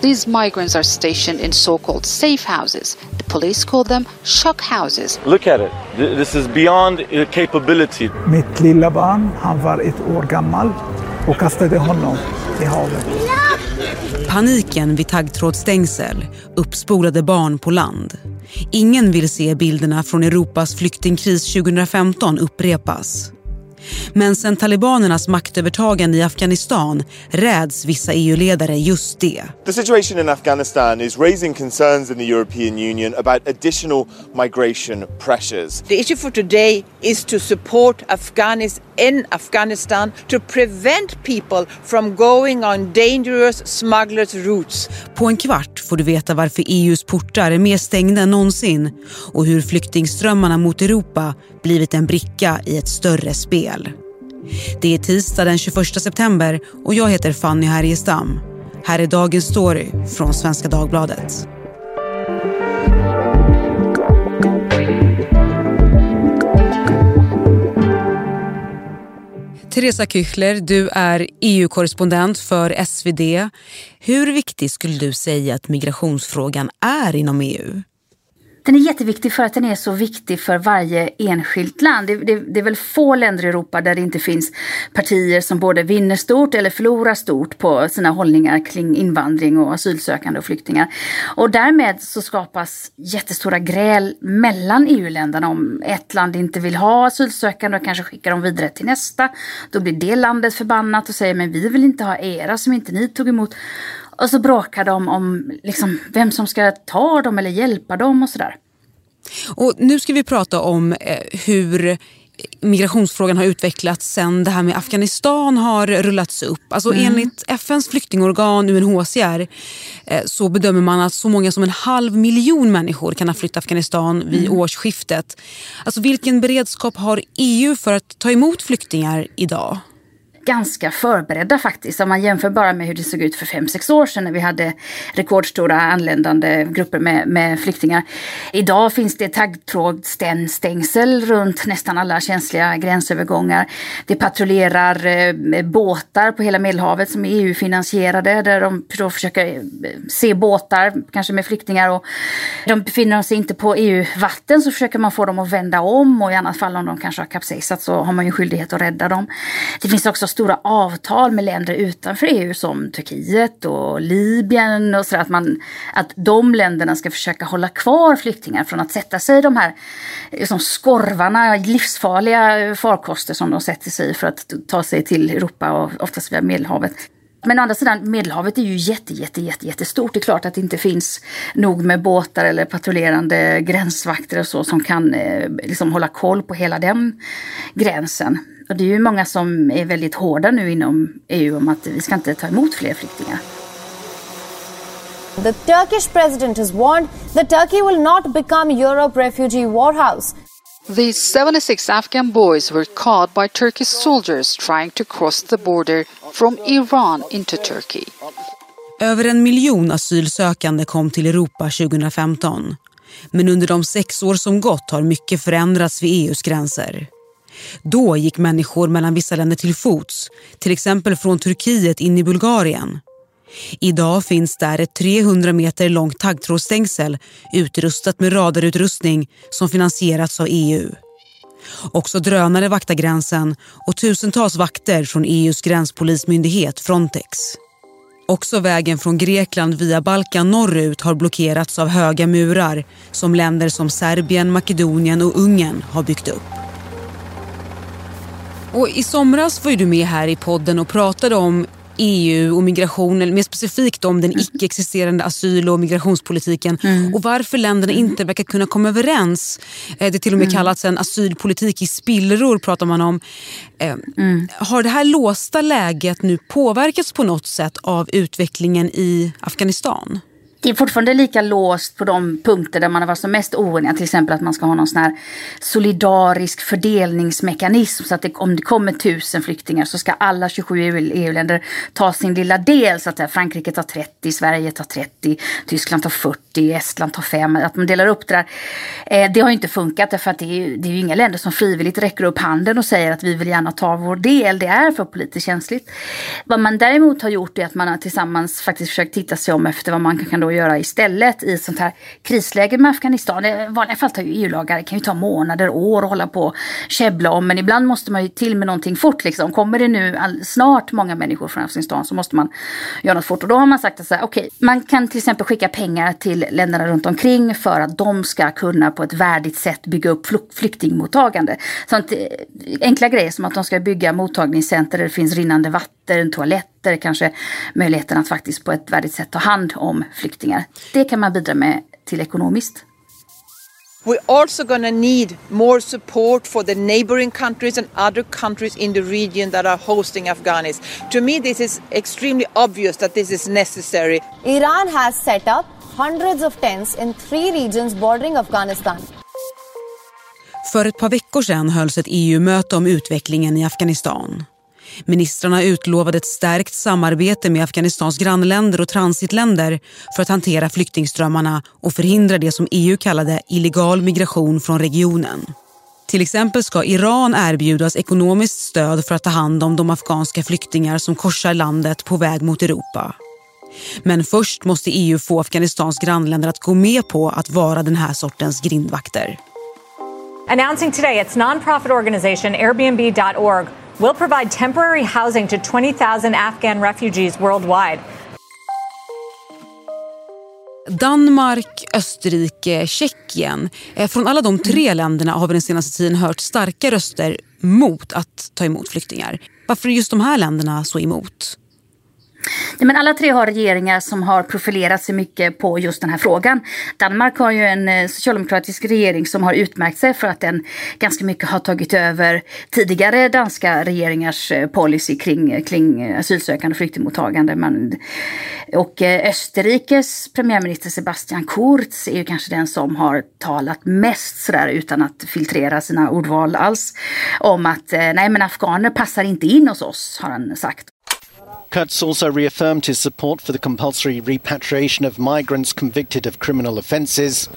These migrants are stationed in so-called safe houses. The police call them shock houses. Look at it. This is beyond uh, capability. Mitt lilla barn, han var ett år gammal och kastade honom i havet. Paniken vid taggtrådsstängsel, uppspolade barn på land. Ingen vill se bilderna från Europas flyktingkris 2015 upprepas. Men sen talibanernas maktövertagande i Afghanistan räds vissa EU-ledare just det. The situation in Afghanistan is raising concerns in the European Union about additional migration pressures. The issue for today is to support Afghanis in Afghanistan to prevent people from going on dangerous smugglers routes. På en kvart får du veta varför EUs portar är mer stängda än någonsin och hur flyktingströmmarna mot Europa blivit en bricka i ett större spel. Det är tisdag den 21 september och jag heter Fanny Härgestam. Här är dagens story från Svenska Dagbladet. Teresa Küchler, du är EU-korrespondent för SvD. Hur viktig skulle du säga att migrationsfrågan är inom EU? Den är jätteviktig för att den är så viktig för varje enskilt land. Det, det, det, är väl få länder i Europa där det inte finns partier som både vinner stort eller förlorar stort på sina hållningar kring invandring och asylsökande och flyktingar. Och därmed så skapas jättestora gräl mellan EU-länderna om ett land inte vill ha asylsökande och kanske skickar dem vidare till nästa. Då blir det landet förbannat och säger men vi vill inte ha era som inte ni tog emot. Och så bråkar de om liksom, vem som ska ta dem eller hjälpa dem och sådär. Och nu ska vi prata om eh, hur migrationsfrågan har utvecklats sen det här med Afghanistan har rullats upp. Alltså mm. Enligt FNs flyktingorgan UNHCR eh, så bedömer man att så många som en halv miljon människor kan ha flytt Afghanistan vid mm. årsskiftet. Alltså vilken beredskap har EU för att ta emot flyktingar idag? Ganska förberedda faktiskt. Om man jämför bara med hur det såg ut för fem sex år sedan när vi hade rekordstora anländande grupper med, med flyktingar. Idag finns det taggtrådstängsel runt nästan alla känsliga gränsövergångar. Det patrullerar eh, båtar på hela Medelhavet som är EU-finansierade där de då försöker eh, se båtar, kanske med flyktingar. Och de befinner sig inte på EU-vatten så försöker man få dem att vända om och i annat fall om de kanske har kapsejsat så har man ju skyldighet att rädda dem. Det finns också stora avtal med länder utanför EU som Turkiet och Libyen och så att, man, att de länderna ska försöka hålla kvar flyktingar från att sätta sig i de här liksom skorvarna, livsfarliga farkoster som de sätter sig i för att ta sig till Europa och oftast via Medelhavet. Men å andra sidan, Medelhavet är ju jätte, jätte, jätte, jättestort. Det är klart att det inte finns nog med båtar eller patrullerande gränsvakter och så som kan eh, liksom hålla koll på hela den gränsen. Och det är ju många som är väldigt hårda nu inom EU om att vi ska inte ta emot fler flyktingar. The Turkish president has warned that Turkey will not become Europe refugee warhouse. These 76 Afghan boys were caught by Turkish soldiers trying to cross the border from Iran into Turkey. Över en miljon asylsökande kom till Europa 2015. Men under de sex år som gått har mycket förändrats vid EUs gränser. Då gick människor mellan vissa länder till fots, till exempel från Turkiet in i Bulgarien. Idag finns där ett 300 meter långt taggtrådsstängsel utrustat med radarutrustning som finansierats av EU. Också drönare vaktar gränsen och tusentals vakter från EUs gränspolismyndighet Frontex. Också vägen från Grekland via Balkan norrut har blockerats av höga murar som länder som Serbien, Makedonien och Ungern har byggt upp. Och I somras var du med här i podden och pratade om EU och migration, eller mer specifikt om den icke-existerande asyl och migrationspolitiken mm. och varför länderna inte verkar kunna komma överens. Eh, det till och med mm. kallats en asylpolitik i spillror pratar man om. Eh, mm. Har det här låsta läget nu påverkats på något sätt av utvecklingen i Afghanistan? Det är fortfarande lika låst på de punkter där man har varit som mest oeniga. Till exempel att man ska ha någon sån här solidarisk fördelningsmekanism. Så att det, om det kommer tusen flyktingar så ska alla 27 EU-länder e ta sin lilla del. Så att eh, Frankrike tar 30, Sverige tar 30, Tyskland tar 40, Estland tar 5. Att man delar upp det där. Eh, det har ju inte funkat därför att det är, det är ju inga länder som frivilligt räcker upp handen och säger att vi vill gärna ta vår del. Det är för politiskt känsligt. Vad man däremot har gjort är att man har tillsammans faktiskt försökt titta sig om efter vad man kan då göra istället i ett sånt här krisläge med Afghanistan. I vanliga fall tar ju EU-lagar, det kan ju ta månader, år att hålla på och käbbla om. Men ibland måste man ju till med någonting fort liksom. Kommer det nu all, snart många människor från Afghanistan så måste man göra något fort. Och då har man sagt att så här, okay, man kan till exempel skicka pengar till länderna runt omkring för att de ska kunna på ett värdigt sätt bygga upp flyktingmottagande. Sånt, eh, enkla grejer som att de ska bygga mottagningscenter där det finns rinnande vatten, toaletter, kanske möjligheten att faktiskt på ett värdigt sätt ta hand om flyktingar. Det kan man bidra med till ekonomiskt. We're also going to need more support for the neighboring countries and other countries in the region that are hosting Afghanis. To me, this is extremely obvious that this is necessary. Iran has set up hundreds of tents in three regions bordering Afghanistan. För ett par veckor sedan hölls ett EU-möte om utvecklingen i Afghanistan. Ministrarna utlovade ett stärkt samarbete med Afghanistans grannländer och transitländer för att hantera flyktingströmmarna och förhindra det som EU kallade illegal migration från regionen. Till exempel ska Iran erbjudas ekonomiskt stöd för att ta hand om de afghanska flyktingar som korsar landet på väg mot Europa. Men först måste EU få Afghanistans grannländer att gå med på att vara den här sortens grindvakter. Announcing today its non-profit organization Airbnb.org will provide temporary housing to 20,000 Afghan refugees worldwide. Danmark, Österrike, Tjeckien. Eh, från alla de tre länderna har vi den senaste tiden hört starka röster mot att ta emot flyktingar. Varför är just de här länderna så emot? Nej, men alla tre har regeringar som har profilerat sig mycket på just den här frågan. Danmark har ju en eh, socialdemokratisk regering som har utmärkt sig för att den ganska mycket har tagit över tidigare danska regeringars eh, policy kring, kring eh, asylsökande och flyktingmottagande. Man, och Österrikes premiärminister Sebastian Kurz är ju kanske den som har talat mest sådär utan att filtrera sina ordval alls. Om att nej men afghaner passar inte in hos oss har han sagt. Kurtz also reaffirmed his support for the compulsory repatriation of migrants convicted of criminal offences.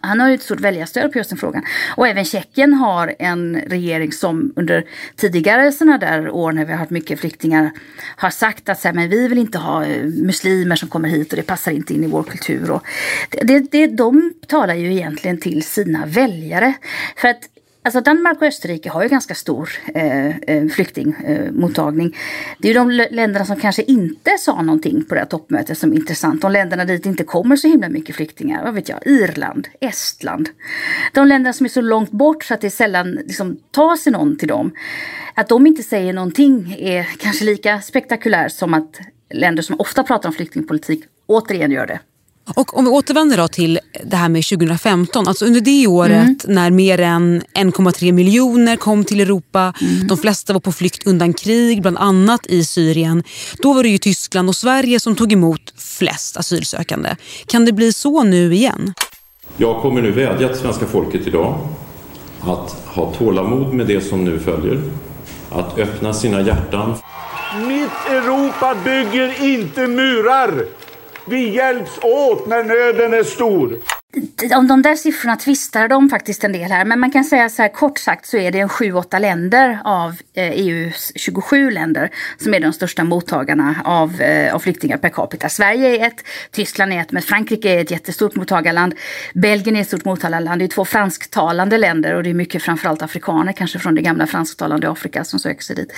Han har ju ett stort väljarstöd på just den frågan. Och även Tjeckien har en regering som under tidigare sådana där år när vi har haft mycket flyktingar har sagt att så här, men vi vill inte ha eh, muslimer som kommer hit och det passar inte in i vår kultur. Och det, det, de talar ju egentligen till sina väljare. För att Alltså Danmark och Österrike har ju ganska stor eh, eh flyktingmottagning. Eh, det är ju de länderna som kanske inte sa någonting på det här toppmötet som är intressant. De länderna dit det inte kommer så himla mycket flyktingar. Vad vet jag? Irland, Estland. De länderna som är så långt bort så att det sällan liksom, tar sig någon till dem. Att de inte säger någonting är kanske lika spektakulärt som att länder som ofta pratar om flyktingpolitik återigen gör det. Och om vi återvänder då till det här med 2015. Alltså under det året mm. när mer än 1,3 miljoner kom till Europa. Mm. De flesta var på flykt undan krig, bland annat i Syrien. Då var det ju Tyskland och Sverige som tog emot flest asylsökande. Kan det bli så nu igen? Jag kommer nu vädja till svenska folket idag att ha tålamod med det som nu följer. Att öppna sina hjärtan. Mitt Europa bygger inte murar! Vi hjälps åt när nöden är stor. Om de där siffrorna tvistar de faktiskt en del här. Men man kan säga så här kort sagt så är det en 7-8 länder av eh, e EUs 27 länder som är de största mottagarna av, eh, av flyktingar per capita. Sverige är ett, Tyskland är ett, men Frankrike är ett jättestort mottagarland. Belgien är ett stort mottagarland. Det är två fransktalande länder och det är mycket framförallt afrikaner, kanske från det gamla fransktalande Afrika som söker sig dit.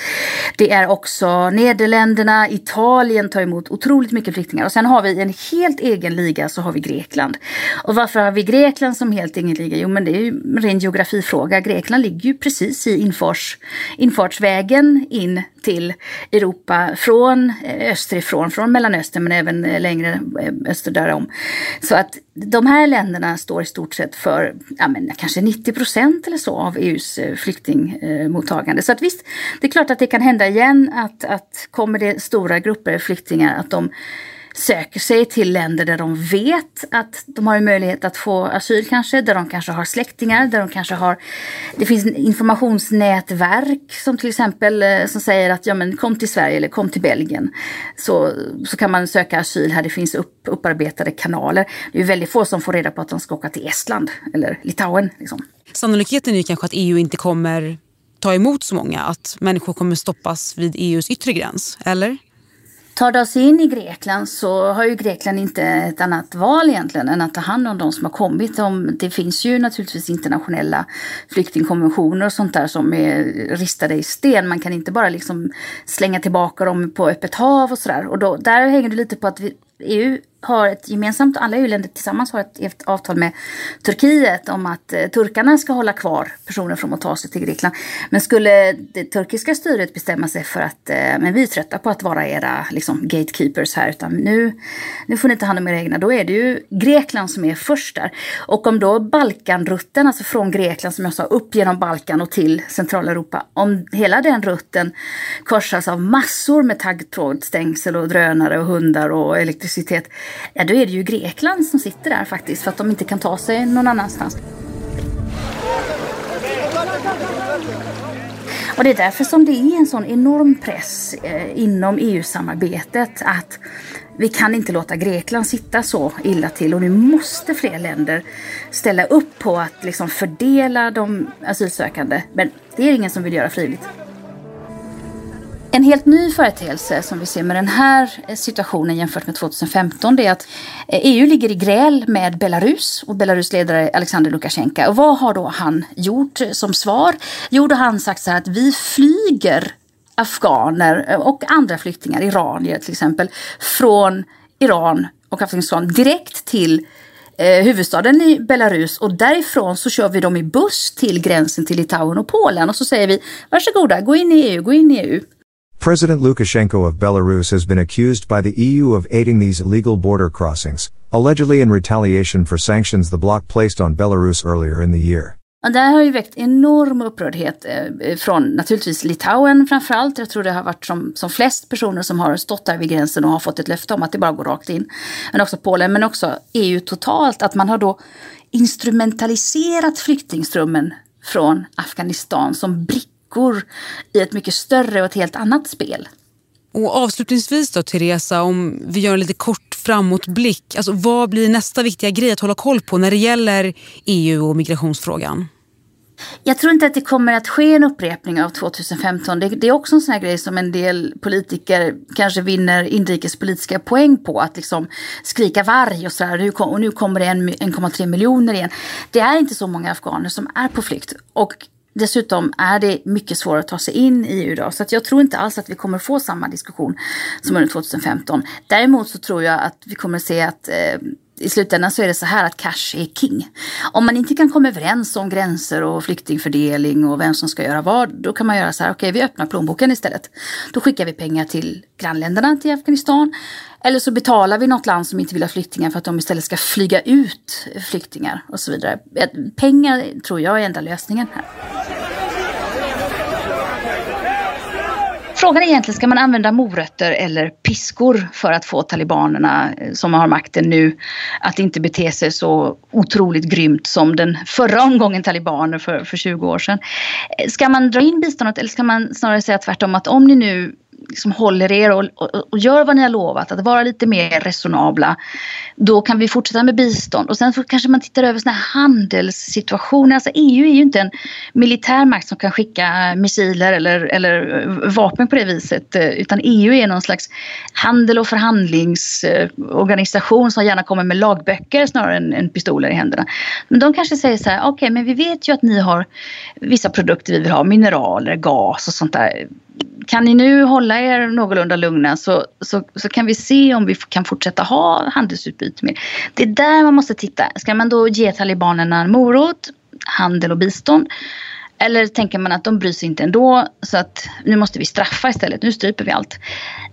Det är också Nederländerna, Italien tar emot otroligt mycket flyktingar och sen har vi en helt egen liga så har vi Grekland. Och varför har vi Grekland som helt egen liga? Jo, men det är ju en ren geografifråga. Grekland ligger ju precis i infars, infartsvägen in till Europa från eh, österifrån, från Mellanöstern men även eh, längre eh, öster därom. Så att de här länderna står i stort sett för ja, men, kanske 90 procent eller så av EUs flyktingmottagande. Så att visst, det är klart att det kan hända igen att, att kommer det stora grupper flyktingar att de söker sig till länder där de vet att de har en möjlighet att få asyl kanske, där de kanske har släktingar, där de kanske har... Det finns informationsnätverk som till exempel eh, som säger att ja men kom till Sverige eller kom till Belgien. Så, så kan man söka asyl här, det finns upp, upparbetade kanaler. Det är väldigt få som får reda på att de ska åka till Estland eller Litauen. Liksom. Sannolikheten är kanske att EU inte kommer ta emot så många, att människor kommer stoppas vid EUs yttre gräns, eller? Tar det oss in i Grekland så har ju Grekland inte ett annat val egentligen än att ta hand om de som har kommit. Det finns ju naturligtvis internationella flyktingkonventioner och sånt där som är ristade i sten. Man kan inte bara liksom slänga tillbaka dem på öppet hav och sådär. Och då, där hänger det lite på att vi, EU har ett gemensamt, alla EU-länder tillsammans har ett, ett, avtal med Turkiet om att eh, turkarna ska hålla kvar personer från att ta sig till Grekland. Men skulle det turkiska styret bestämma sig för att eh, men vi är trötta på att vara era liksom, gatekeepers här utan nu, nu får ni ta hand om era egna, då är det ju Grekland som är först där. Och om då Balkanrutten, alltså från Grekland som jag sa, upp genom Balkan och till Centraleuropa, om hela den rutten korsas av massor med taggtrådstängsel och drönare och hundar och elektricitet ja då är det ju Grekland som sitter där faktiskt för att de inte kan ta sig någon annanstans. Och det är därför som det är en sån enorm press eh, inom EU-samarbetet att vi kan inte låta Grekland sitta så illa till och nu måste fler länder ställa upp på att liksom fördela de asylsökande. Men det är ingen som vill göra frivilligt. En helt ny företeelse som vi ser med den här eh, situationen jämfört med 2015 det är att eh, EU ligger i gräl med Belarus och Belarus ledare Alexander Lukasjenko. Och vad har då han gjort eh, som svar? Jo, då har han sagt så här att vi flyger afghaner och andra flyktingar, iranier till exempel, från Iran och Afghanistan direkt till eh, huvudstaden i Belarus och därifrån så kör vi dem i buss till gränsen till Litauen och Polen och så säger vi varsågoda, gå in i EU, gå in i EU. President Lukashenko of Belarus has been accused by the EU of aiding these illegal border crossings, allegedly in retaliation for sanctions the bloc placed on Belarus earlier in the year. Och det här har ju väckt enorm upprördhet eh, från naturligtvis Litauen framförallt. Jag tror det har varit som, som flest personer som har stått där vid gränsen och har fått ett löfte om att det bara går rakt in. Men också Polen, men också EU totalt. Att man har då instrumentaliserat flyktingströmmen från Afghanistan som brick brickor i ett mycket större och ett helt annat spel. Och avslutningsvis då Teresa, om vi gör en lite kort framåtblick. Alltså, vad blir nästa viktiga grej att hålla koll på när det gäller EU och migrationsfrågan? Jag tror inte att det kommer att ske en upprepning av 2015. Det, det är också en sån här grej som en del politiker kanske vinner inrikespolitiska poäng på. Att liksom skrika varg och sådär. Och nu kommer det 1,3 miljoner igen. Det är inte så många afghaner som är på flykt. Och Dessutom är det mycket svårare att ta sig in i EU idag. Så att jag tror inte alls att vi kommer få samma diskussion som under 2015. Däremot så tror jag att vi kommer se att eh, i slutändan så är det så här att cash är king. Om man inte kan komma överens om gränser och flyktingfördelning och vem som ska göra vad, då kan man göra så här, okej okay, vi öppnar plånboken istället. Då skickar vi pengar till grannländerna till Afghanistan. Eller så betalar vi något land som inte vill ha flyktingar för att de istället ska flyga ut flyktingar och så vidare. Pengar tror jag är enda lösningen här. Frågan är egentligen, ska man använda morötter eller piskor för att få talibanerna eh, som har makten nu att inte bete sig så otroligt grymt som den förra omgången talibaner för, för 20 år sedan. Eh, ska man dra in biståndet eller ska man snarare säga tvärtom att om ni nu liksom håller er och, och, och, gör vad ni har lovat, att vara lite mer resonabla, då kan vi fortsätta med bistånd. Och sen kanske man tittar över såna här handelssituationer. Alltså EU är ju inte en militär makt som kan skicka missiler eller, eller vapen på det viset, eh, utan EU är någon slags handel och förhandlingsorganisation som gärna kommer med lagböcker snarare än, än pistoler i händerna. Men de kanske säger så här, okej okay, men vi vet ju att ni har vissa produkter vi vill ha, mineraler, gas och sånt där kan ni nu hålla er någorlunda lugna så, så, så kan vi se om vi kan fortsätta ha handelsutbyte med Det är där man måste titta. Ska man då ge talibanerna en morot, handel och bistånd? Eller tänker man att de bryr sig inte ändå så att nu måste vi straffa istället, nu stryper vi allt.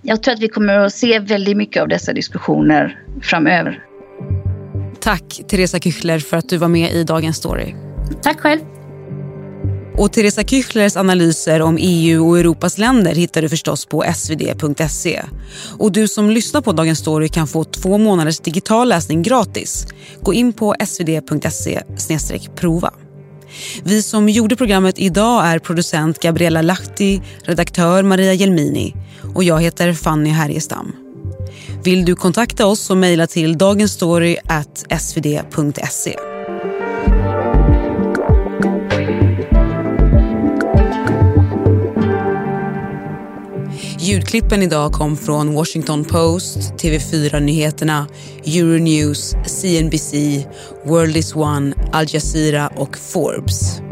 Jag tror att vi kommer att se väldigt mycket av dessa diskussioner framöver. Tack Teresa Küchler för att du var med i Dagens Story. Tack själv. Och Teresa Küchlers analyser om EU och Europas länder hittar du förstås på svd.se. Och du som lyssnar på Dagens Story kan få två månaders digital läsning gratis. Gå in på svd.se prova. Vi som gjorde programmet idag är producent Gabriella Lahti, redaktör Maria Gelmini och jag heter Fanny Härgestam. Vill du kontakta oss så mejla till dagensstory.svd.se. Ljudklippen idag kom från Washington Post, TV4-nyheterna, Euronews, CNBC, World is One, Al Jazeera och Forbes.